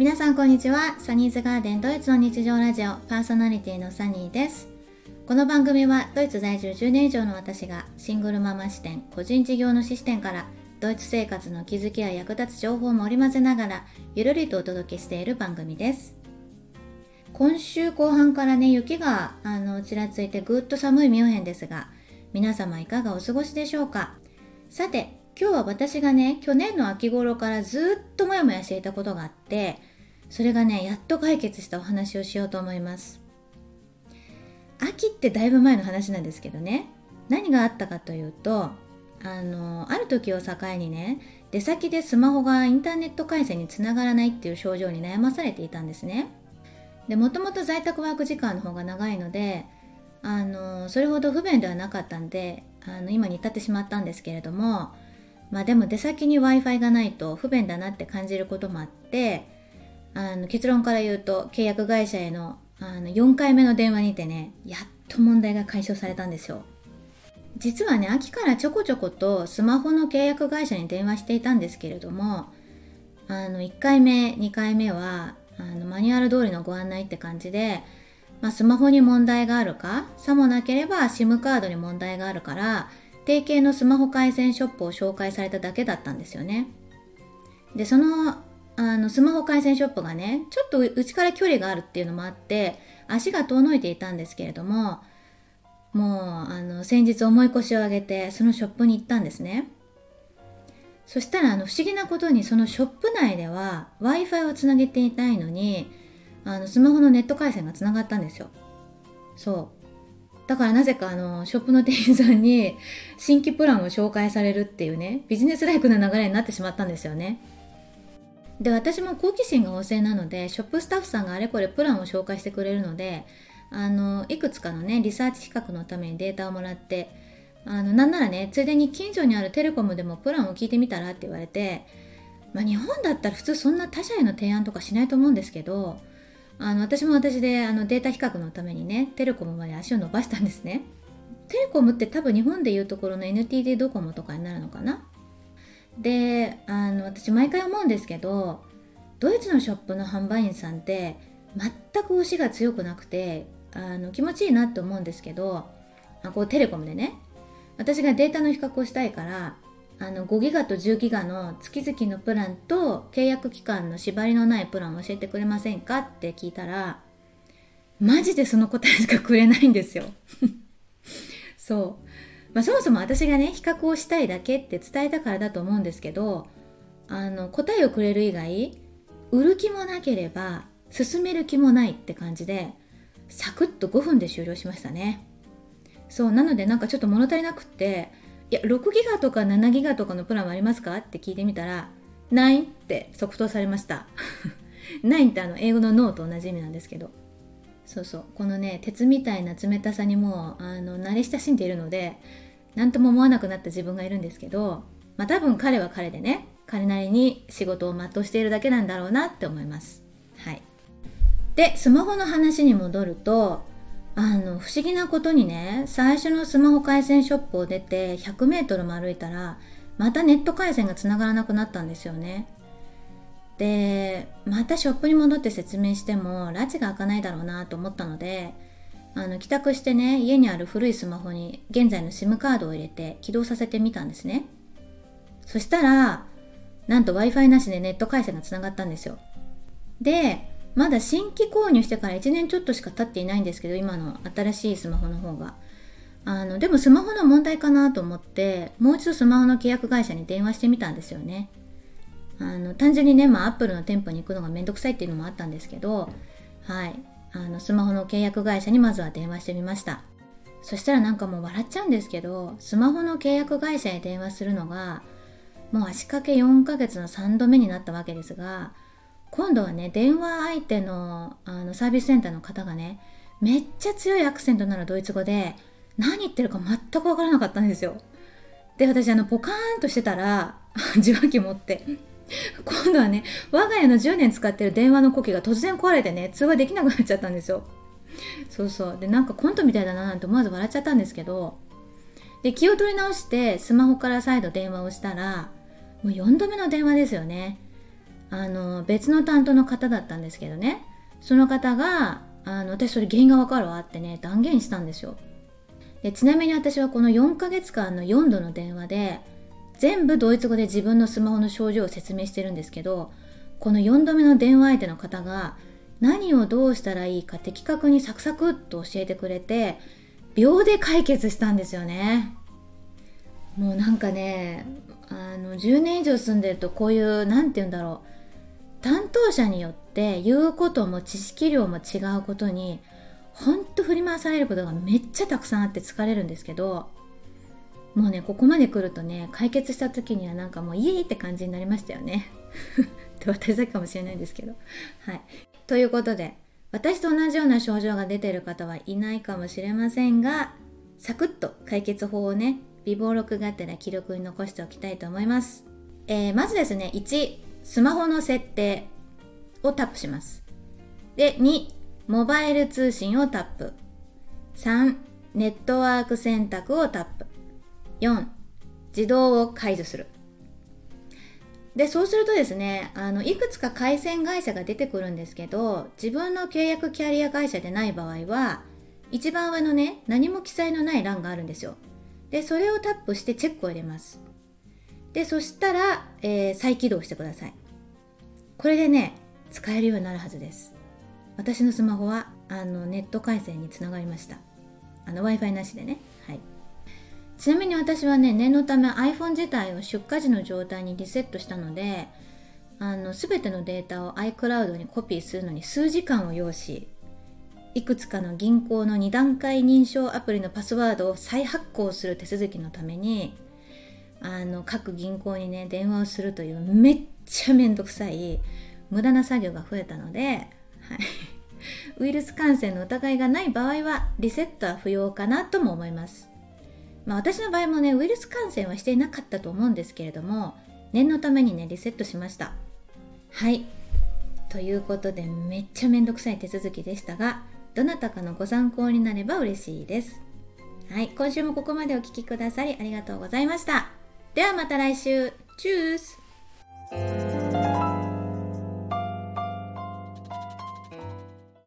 皆さんこんにちは。サニーズガーデンドイツの日常ラジオパーソナリティのサニーです。この番組はドイツ在住10年以上の私がシングルママ視点個人事業主視点からドイツ生活の気づきや役立つ情報も織り交ぜながらゆるりとお届けしている番組です。今週後半からね雪があのちらついてぐっと寒いミュンヘンですが皆様いかがお過ごしでしょうか。さて今日は私がね去年の秋頃からずっとモヤモヤしていたことがあってそれがねやっと解決したお話をしようと思います。秋ってだいぶ前の話なんですけどね。何があったかというとあのある時を境にね出先でスマホがインターネット回線につながらないっていう症状に悩まされていたんですね。でもともと在宅ワーク時間の方が長いのであのそれほど不便ではなかったんであの今に至ってしまったんですけれどもまあでも出先に w i f i がないと不便だなって感じることもあってあの結論から言うと契約会社へのあの4回目の電話にてねやっと問題が解消されたんですよ。実はね秋からちょこちょことスマホの契約会社に電話していたんですけれどもあの1回目2回目はあのマニュアル通りのご案内って感じで、まあ、スマホに問題があるかさもなければ SIM カードに問題があるから提携のスマホ回線ショップを紹介されただけだったんですよね。でそのあのスマホ回線ショップがねちょっとうちから距離があるっていうのもあって足が遠のいていたんですけれどももうあの先日重い腰を上げてそのショップに行ったんですね。そしたらあの不思議なことにそのショップ内では w i f i をつなげていないのにあのスマホのネット回線がつながったんですよ。そう。だからなぜかあのショップの店員さんに新規プランを紹介されるっていうねビジネスライクな流れになってしまったんですよね。で私も好奇心が旺盛なのでショップスタッフさんがあれこれプランを紹介してくれるのであのいくつかのねリサーチ比較のためにデータをもらってあのなんならねついでに近所にあるテレコムでもプランを聞いてみたらって言われて、まあ、日本だったら普通そんな他社への提案とかしないと思うんですけどあの私も私であのデータ比較のためにねテレコムまで足を伸ばしたんですね。テレコムって多分日本でいうところの NTT ドコモとかになるのかな？であの私毎回思うんですけどドイツのショップの販売員さんって全く推しが強くなくてあの気持ちいいなって思うんですけどあこうテレコムでね私がデータの比較をしたいからあの5ギガと10ギガの月々のプランと契約期間の縛りのないプランを教えてくれませんかって聞いたらマジでその答えしかくれないんですよ。そう、まあ、そもそも私がね比較をしたいだけって伝えたからだと思うんですけどあの答えをくれる以外売る気もなければ進める気もないって感じでサクッと5分で終了しましたね。そうなのでなんかちょっと物足りなくっていや6ギガとか7ギガとかのプランはありますかって聞いてみたら9って即答されました。9ってあの英語のノーと同じ意味なんですけど。そうそう。このね鉄みたいな冷たさにもうあの慣れ親しんでいるので何とも思わなくなった自分がいるんですけどまあ多分彼は彼でね彼なりに仕事を全うしているだけなんだろうなって思います。はい。でスマホの話に戻るとあの不思議なことにね最初のスマホ回線ショップを出て 100m も歩いたらまたネット回線がつながらなくなったんですよね。でまたショップに戻って説明しても拉致が開かないだろうなと思ったのであの帰宅してね家にある古いスマホに現在の SIM カードを入れて起動させてみたんですね。そしたらなんと w i f i なしでネット回線がつながったんですよ。でまだ新規購入してから1年ちょっとしか経っていないんですけど今の新しいスマホの方が。あのでもスマホの問題かなと思ってもう一度スマホの契約会社に電話してみたんですよね。あの単純にね、まあ、アップルの店舗に行くのがめんどくさいっていうのもあったんですけどはい。あのスマホの契約会社にまずは電話してみました。そしたらなんかもう笑っちゃうんですけどスマホの契約会社へ電話するのがもう足掛け4ヶ月の3度目になったわけですが今度はね電話相手のあのサービスセンターの方がねめっちゃ強いアクセントのあるドイツ語で何言ってるか全く分からなかったんですよ。で私あのポカーンとしてたら受話器持って 今度はね我が家の10年使ってる電話の呼気が突然壊れてね通話できなくなっちゃったんですよ。そうそう。でなんかコントみたいだななんて思わず笑っちゃったんですけどで気を取り直してスマホから再度電話をしたらもう4度目の電話ですよね。あの別の担当の方だったんですけどね。その方があの私それ原因がわかるわってね断言したんですよ。でちなみに私はこの4ヶ月間の4度の電話で全部ドイツ語で自分のスマホの症状を説明してるんですけどこの4度目の電話相手の方が何をどうしたらいいか的確にサクサクっと教えてくれて秒で解決したんですよね。もうなんかねあの10年以上住んでるとこういう何て言うんだろう。担当者によって言うことも知識量も違うことにほんと振り回されることがめっちゃたくさんあって疲れるんですけどもうねここまで来るとね解決した時にはなんかもうイエーって感じになりましたよね。って私だけかもしれないんですけど。はい。ということで私と同じような症状が出てる方はいないかもしれませんがサクッと解決法をね微暴録がてら記録に残しておきたいと思います、えー、まずですね1スマホの設定をタップします。で2モバイル通信をタップ。3ネットワーク選択をタップ。4自動を解除する。でそうするとですねあのいくつか回線会社が出てくるんですけど自分の契約キャリア会社でない場合は一番上のね何も記載のない欄があるんですよ。でそれをタップしてチェックを入れます。でそしたら、えー、再起動してください。これでね使えるようになるはずです。私のスマホはあのネット回線につながりました。あの w i f i なしでね。はい。ちなみに私はね念のため iPhone 自体を出荷時の状態にリセットしたのであの全てのデータを iCloud にコピーするのに数時間を要しいくつかの銀行の2段階認証アプリのパスワードを再発行する手続きのためにあの各銀行にね電話をするというめっちゃめんどくさい無駄な作業が増えたので、はい、ウイルス感染の疑いがない場合はリセットは不要かなとも思います。まあ、私の場合もねウイルス感染はしていなかったと思うんですけれども念のためにねリセットしました。はい。ということでめっちゃめんどくさい手続きでしたがどなたかのご参考になれば嬉しいです。はい。今週もここまでお聴きくださりありがとうございました。ではまた来週。チュース。